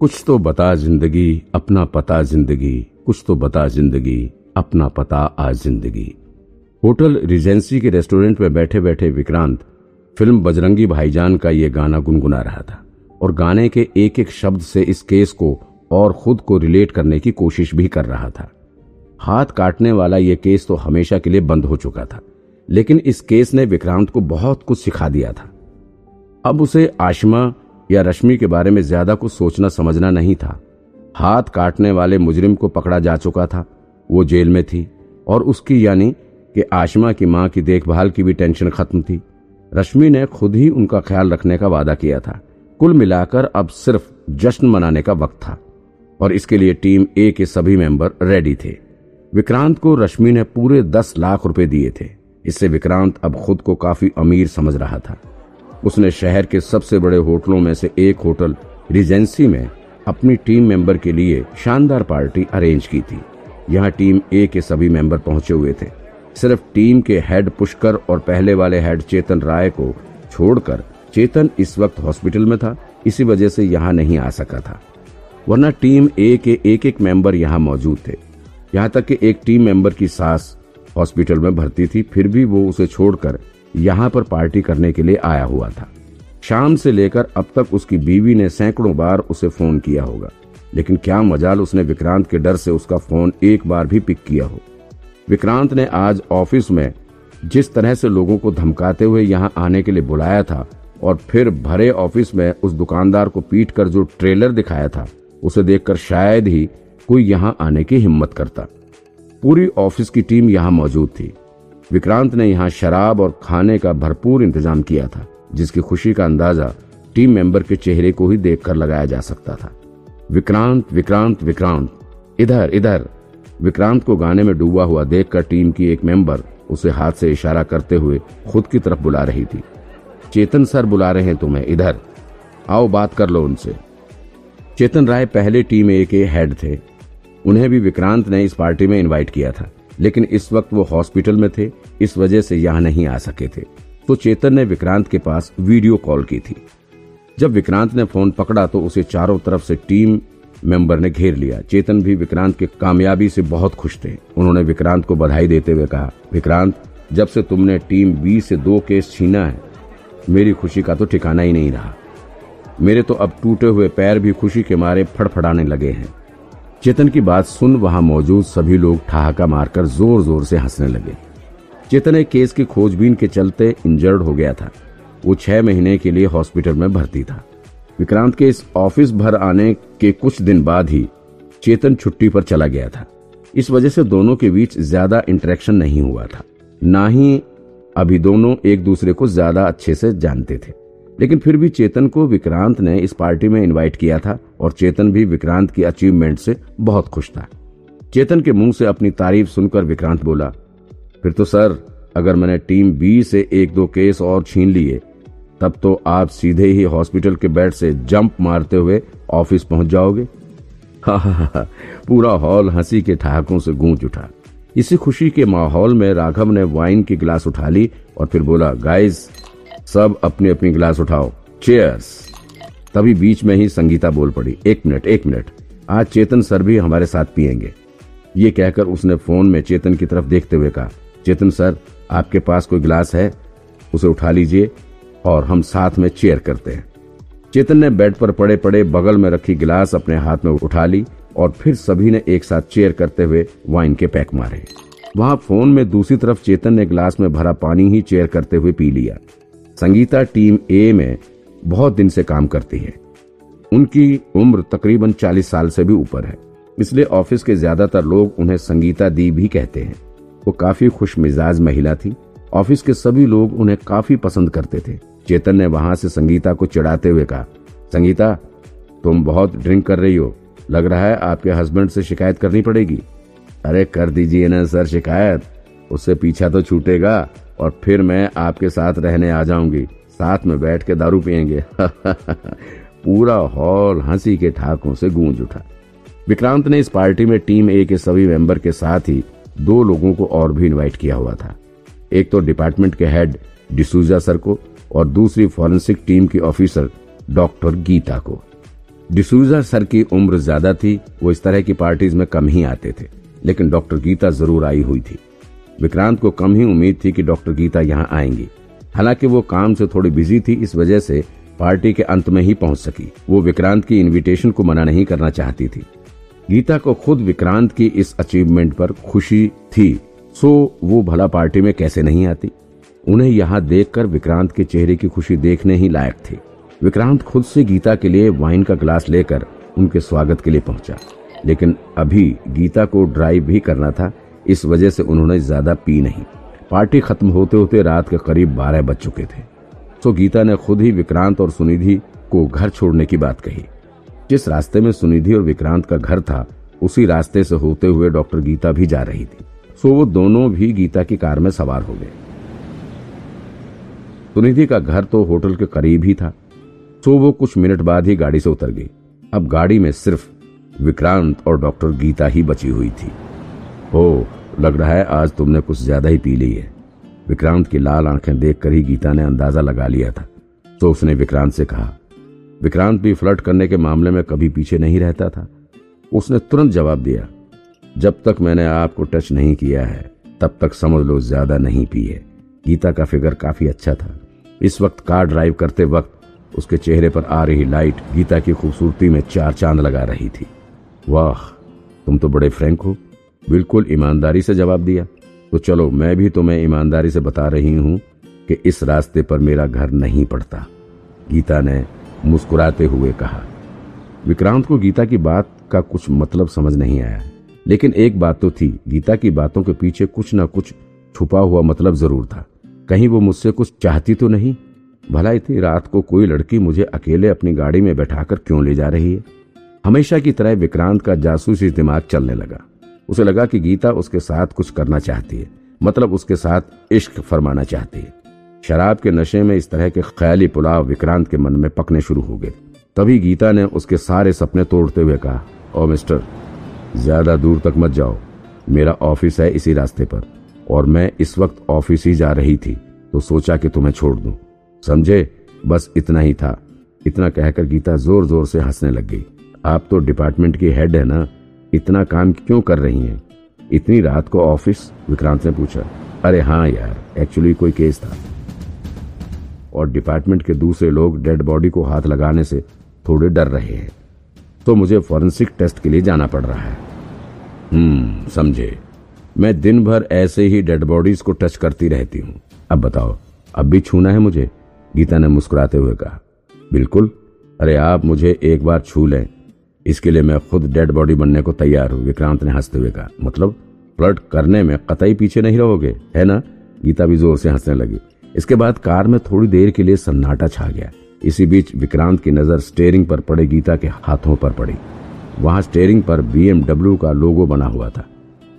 कुछ तो बता ज़िंदगी, अपना पता ज़िंदगी। कुछ तो बता ज़िंदगी, अपना पता आ ज़िंदगी। होटल रिजेंसी के रेस्टोरेंट में बैठे बैठे विक्रांत, फ़िल्म बजरंगी भाईजान का ये गाना गुनगुना रहा था और गाने के एक एक शब्द से इस केस को और खुद को रिलेट करने की कोशिश भी कर रहा था। हाथ काटने वाला यह केस तो हमेशा के लिए बंद हो चुका था, लेकिन इस केस ने विक्रांत को बहुत कुछ सिखा दिया था। अब उसे आशमा या रश्मि के बारे में ज़्यादा कुछ सोचना समझना नहीं था। हाथ काटने वाले मुजरिम को पकड़ा जा चुका था। वो जेल में थी और उसकी यानी कि आशमा की माँ की देखभाल की भी टेंशन खत्म थी। रश्मि ने खुद ही उनका ख्याल रखने का वादा किया था। कुल मिलाकर अब सिर्फ़ जश्न मनाने का वक्त था और इसके लिए टीम ए के सभी मेंबर रेडी थे। विक्रांत को रश्मि ने पूरे दस लाख रुपए दिए थे। इससे विक्रांत अब खुद को काफ़ी अमीर समझ रहा था। उसने शहर के सबसे बड़े होटलों में से एक होटल, रिजेंसी में, अपनी टीम मेंबर के लिए शानदार पार्टी अरेंज की थी। यहाँ टीम ए के सभी मेंबर पहुँचे हुए थे। सिर्फ़ टीम के हेड पुष्कर और पहले वाले हेड चेतन राय को छोड़कर चेतन इस वक्त हॉस्पिटल में था, इसी वजह से यहाँ नहीं आ सका था। वरना टीम ए के एक एक मेंबर यहाँ मौजूद थे। यहाँ तक कि एक टीम मेंबर की सास हॉस्पिटल में भर्ती थी, फिर भी वो उसे छोड़कर यहाँ पर पार्टी करने के लिए आया हुआ था। शाम से लेकर अब तक उसकी बीवी ने सैकड़ों बार उसे फ़ोन किया होगा, लेकिन क्या मजाल उसने विक्रांत के डर से उसका फ़ोन एक बार भी पिक किया हो। विक्रांत ने आज ऑफ़िस में जिस तरह से लोगों को धमकाते हुए यहाँ आने के लिए बुलाया था और फिर भरे ऑफ़िस में उस दुकानदार को पीट कर जो ट्रेलर दिखाया था, उसे देखकर शायद ही कोई यहाँ आने की हिम्मत करता। पूरी ऑफ़िस की टीम यहाँ मौजूद थी। विक्रांत ने यहाँ शराब और खाने का भरपूर इंतज़ाम किया था, जिसकी खुशी का अंदाज़ा टीम मेंबर के चेहरे को ही देखकर लगाया जा सकता था। विक्रांत विक्रांत विक्रांत, इधर इधर। विक्रांत को गाने में डूबा हुआ देखकर टीम की एक मेंबर उसे हाथ से इशारा करते हुए खुद की तरफ़ बुला रही थी। चेतन सर बुला रहे हैं तुम्हें, इधर। आओ बात कर लो उनसे। चेतन राय पहले टीम ए के हेड थे। उन्हें भी विक्रांत ने इस पार्टी में इनवाइट किया था। लेकिन इस वक्त वो हॉस्पिटल में थे, इस वजह से यहाँ नहीं आ सके थे। तो चेतन ने विक्रांत के पास वीडियो कॉल की थी। जब विक्रांत ने फ़ोन पकड़ा तो उसे चारों तरफ़ से टीम मेंबर ने घेर लिया। चेतन भी विक्रांत के कामयाबी से बहुत खुश थे। उन्होंने विक्रांत को बधाई देते हुए कहा, विक्रांत, जब से तुमने टीम बी से दो केस छीना है, मेरी खुशी का तो ठिकाना ही नहीं रहा। मेरे तो अब टूटे हुए पैर भी खुशी के मारे फड़फड़ाने लगे हैं। चेतन की बात सुन वहाँ मौजूद सभी लोग ठहाका मारकर ज़ोर ज़ोर से हंसने लगे। चेतन एक केस की खोजबीन के चलते इंजर्ड हो गया था। वो छह महीने के लिए हॉस्पिटल में भर्ती था। विक्रांत के इस ऑफ़िस भर आने के कुछ दिन बाद ही चेतन छुट्टी पर चला गया था। इस वजह से दोनों के बीच ज़्यादा इंटरेक्शन नहीं हुआ था। ना ही अभी दोनों एक दूसरे को ज़्यादा अच्छे से जानते थे। लेकिन फिर भी चेतन को विक्रांत ने इस पार्टी में इनवाइट किया था और चेतन भी विक्रांत की अचीवमेंट से बहुत खुश था। चेतन के मुँह से अपनी तारीफ़ सुनकर विक्रांत बोला, फिर तो सर, अगर मैंने टीम बी से एक दो केस और छीन लिए, तब तो आप सीधे ही हॉस्पिटल के बेड से जंप मारते हुए ऑफ़िस पहुँच जाओगे। पूरा हॉल हँसी के ठहाकों से गूंज उठा। इसी खुशी के माहौल में राघव ने वाइन की गिलास उठा ली और फिर बोला, गाइस सब अपनी अपनी गिलास उठाओ। चेयर्स तभी बीच में ही संगीता बोल पड़ी, एक मिनट एक मिनट। आज चेतन सर भी हमारे साथ पियेंगे। ये कहकर उसने फ़ोन में चेतन की तरफ़ देखते हुए कहा, चेतन सर, आपके पास कोई गिलास है? उसे उठा लीजिए और हम साथ में चेयर करते हैं। चेतन ने बेड पर पड़े पड़े बगल में रखी गिलास अपने हाथ में उठा ली और फिर सभी ने एक साथ चेयर करते हुए वाइन के पैक मारे। वहाँ फ़ोन में दूसरी तरफ़ चेतन ने गिलास में भरा पानी ही चेयर करते हुए पी लिया। संगीता टीम ए में बहुत दिन से काम करती है। उनकी उम्र तकरीबन 40 साल से भी ऊपर है। इसलिए ऑफ़िस के ज़्यादातर लोग उन्हें संगीता दी भी कहते हैं। वो काफ़ी खुश मिजाज महिला थी। ऑफ़िस के सभी लोग उन्हें काफ़ी पसंद करते थे। चेतन ने वहाँ से संगीता को चिढ़ाते हुए कहा, संगीता, तुम बहुत ड्रिंक कर रही हो। लग रहा है आपके हस्बैंड से शिकायत करनी पड़ेगी। अरे कर दीजिए ना सर शिकायत। उससे पीछा तो छूटेगा। और फिर मैं आपके साथ रहने आ जाऊँगी। साथ में बैठ के दारू पियेंगे। पूरा हॉल हँसी के ठाकों से गूंज उठा। विक्रांत ने इस पार्टी में टीम ए के सभी मेंबर के साथ ही दो लोगों को और भी इनवाइट किया हुआ था। एक तो डिपार्टमेंट के हेड डिसूजा सर को और दूसरी फॉरेंसिक टीम की ऑफिसर डॉक्टर गीता को। डिसूजा सर की उम्र ज़्यादा थी, वो इस तरह की पार्टीज़ में कम ही आते थे, लेकिन डॉक्टर गीता ज़रूर आई हुई थी। विक्रांत को कम ही उम्मीद थी कि डॉक्टर गीता यहाँ आएँगी। हालाँकि वो काम से थोड़ी बिज़ी थी, इस वजह से पार्टी के अंत में ही पहुँच सकी। वो विक्रांत की इनविटेशन को मना नहीं करना चाहती थी। गीता को खुद विक्रांत की इस अचीवमेंट पर खुशी थी। सो वो भला पार्टी में कैसे नहीं आती? उन्हें यहाँ देखकर विक्रांत के चेहरे की खुशी देखने ही लायक थी। विक्रांत खुद से गीता के लिए वाइन का ग्लास लेकर उनके स्वागत के लिए पहुँचा। लेकिन अभी गीता को ड्राइव भी करना था। इस वजह से उन्होंने ज़्यादा पी नहीं। पार्टी खत्म होते होते रात के करीब बारह बज चुके थे। तो गीता ने खुद ही विक्रांत और सुनिधि को घर छोड़ने की बात कही। जिस रास्ते में सुनिधि और विक्रांत का घर था, उसी रास्ते से होते हुए डॉक्टर गीता भी जा रही थी। सो वो दोनों भी गीता की कार में सवार हो गए। सुनिधि का घर तो होटल के करीब ही था। सो वो कुछ मिनट बाद ही गाड़ी से उतर गई। अब गाड़ी में सिर्फ़ विक्रांत और डॉक्टर गीता ही बची हुई थी। ओ लग रहा है आज तुमने कुछ ज़्यादा ही पी ली है। विक्रांत की लाल आँखें देखकर ही गीता ने अंदाज़ा लगा लिया था। तो उसने विक्रांत से कहा, विक्रांत भी फ्लर्ट करने के मामले में कभी पीछे नहीं रहता था? उसने तुरंत जवाब दिया, जब तक मैंने आपको टच नहीं किया है, तब तक समझ लो ज़्यादा नहीं पी है गीता का फिगर काफ़ी अच्छा था। इस वक्त कार ड्राइव करते वक्त उसके चेहरे पर आ रही लाइट गीता की खूबसूरती में चार चाँद लगा रही थी। वाह, तुम तो बड़े फ्रैंक हो। बिल्कुल ईमानदारी से जवाब दिया। तो चलो, मैं भी तुम्हें ईमानदारी से बता रही हूँ कि इस रास्ते पर मेरा घर नहीं पड़ता। गीता ने मुस्कुराते हुए कहा, विक्रांत को गीता की बात का कुछ मतलब समझ नहीं आया। लेकिन एक बात तो थी, गीता की बातों के पीछे कुछ न कुछ छुपा हुआ मतलब ज़रूर था। कहीं वो मुझसे कुछ चाहती तो नहीं? भला इतनी रात को कोई लड़की मुझे अकेले अपनी गाड़ी में बैठाकर क्यों ले जा रही है? हमेशा की तरह विक्रांत का जासूसी दिमाग चलने लगा। उसे लगा कि गीता उसके साथ कुछ करना चाहती है मतलब उसके साथ इश्क फरमाना चाहती है। शराब के नशे में इस तरह के ख्याली पुलाव विक्रांत के मन में पकने शुरू हो गए। तभी गीता ने उसके सारे सपने तोड़ते हुए कहा, ओ मिस्टर, ज़्यादा दूर तक मत जाओ। मेरा ऑफ़िस है इसी रास्ते पर, और मैं इस वक्त ऑफ़िस ही जा रही थी तो सोचा कि तुम्हें छोड़ दूँ। समझे? बस इतना ही था। इतना कहकर गीता ज़ोर ज़ोर से हंसने लग गई। आप तो डिपार्टमेंट की हेड है ना इतना काम क्यों कर रही हैं? इतनी रात को ऑफ़िस? विक्रांत ने पूछा। अरे हाँ यार एक्चुअली कोई केस था। और डिपार्टमेंट के दूसरे लोग डेड बॉडी को हाथ लगाने से थोड़े डर रहे हैं। तो मुझे फॉरेंसिक टेस्ट के लिए जाना पड़ रहा है। हम्म समझे। मैं दिन भर ऐसे ही डेड बॉडीज को टच करती रहती हूँ। अब बताओ, अब भी छूना है मुझे? गीता ने मुस्कुराते हुए कहा। बिल्कुल। अरे आप मुझे एक बार छू लें। इसके लिए मैं खुद डेड बॉडी बनने को तैयार हूँ, विक्रांत ने हँसते हुए कहा। मतलब फ्लर्ट करने में कतई पीछे नहीं रहोगे, है ना? गीता भी ज़ोर से हंसने लगी। इसके बाद कार में थोड़ी देर के लिए सन्नाटा छा गया। इसी बीच विक्रांत की नज़र स्टेयरिंग पर पड़े गीता के हाथों पर पड़ी। वहाँ स्टेयरिंग पर बीएमडब्ल्यू का लोगो बना हुआ था।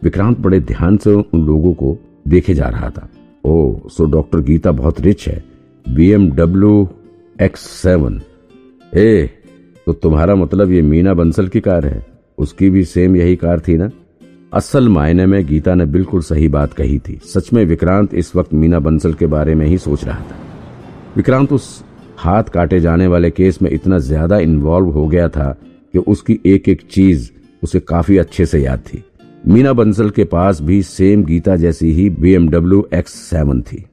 विक्रांत बड़े ध्यान से उन लोगों को देखे जा रहा था। ओ सो डॉक्टर गीता बहुत रिच है। बीएमडब्ल्यू एक्स सेवन ए तो तुम्हारा मतलब ये मीना बंसल की कार है। उसकी भी सेम यही कार थी ना? असल मायने में गीता ने बिल्कुल सही बात कही थी। सच में विक्रांत इस वक्त मीना बंसल के बारे में ही सोच रहा था। विक्रांत उस हाथ काटे जाने वाले केस में इतना ज़्यादा इन्वॉल्व हो गया था कि उसकी एक एक चीज़ उसे काफ़ी अच्छे से याद थी। मीना बंसल के पास भी सेम गीता जैसी ही बीएमडब्ल्यू एक्स सेवन थी।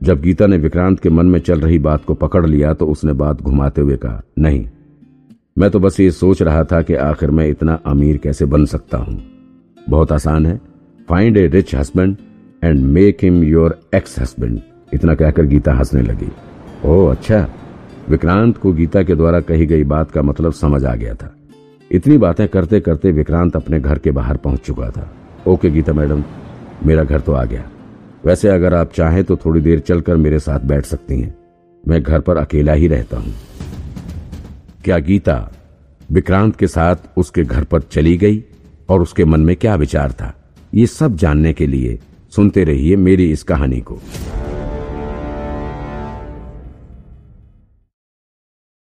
जब गीता ने विक्रांत के मन में चल रही बात को पकड़ लिया तो उसने बात घुमाते हुए कहा, नहीं मैं तो बस ये सोच रहा था कि आखिर मैं इतना अमीर कैसे बन सकता हूँ। बहुत आसान है। Find a rich husband and make him your ex husband इतना कहकर गीता हंसने लगी। ओह अच्छा। विक्रांत को गीता के द्वारा कही गई बात का मतलब समझ आ गया था। इतनी बातें करते करते विक्रांत अपने घर के बाहर पहुँच चुका था। ओके गीता मैडम, मेरा घर तो आ गया। वैसे अगर आप चाहें तो थोड़ी देर चलकर मेरे साथ बैठ सकती हैं। मैं घर पर अकेला ही रहता हूँ। क्या गीता विक्रांत के साथ उसके घर पर चली गई और उसके मन में क्या विचार था? ये सब जानने के लिए सुनते रहिए मेरी इस कहानी को।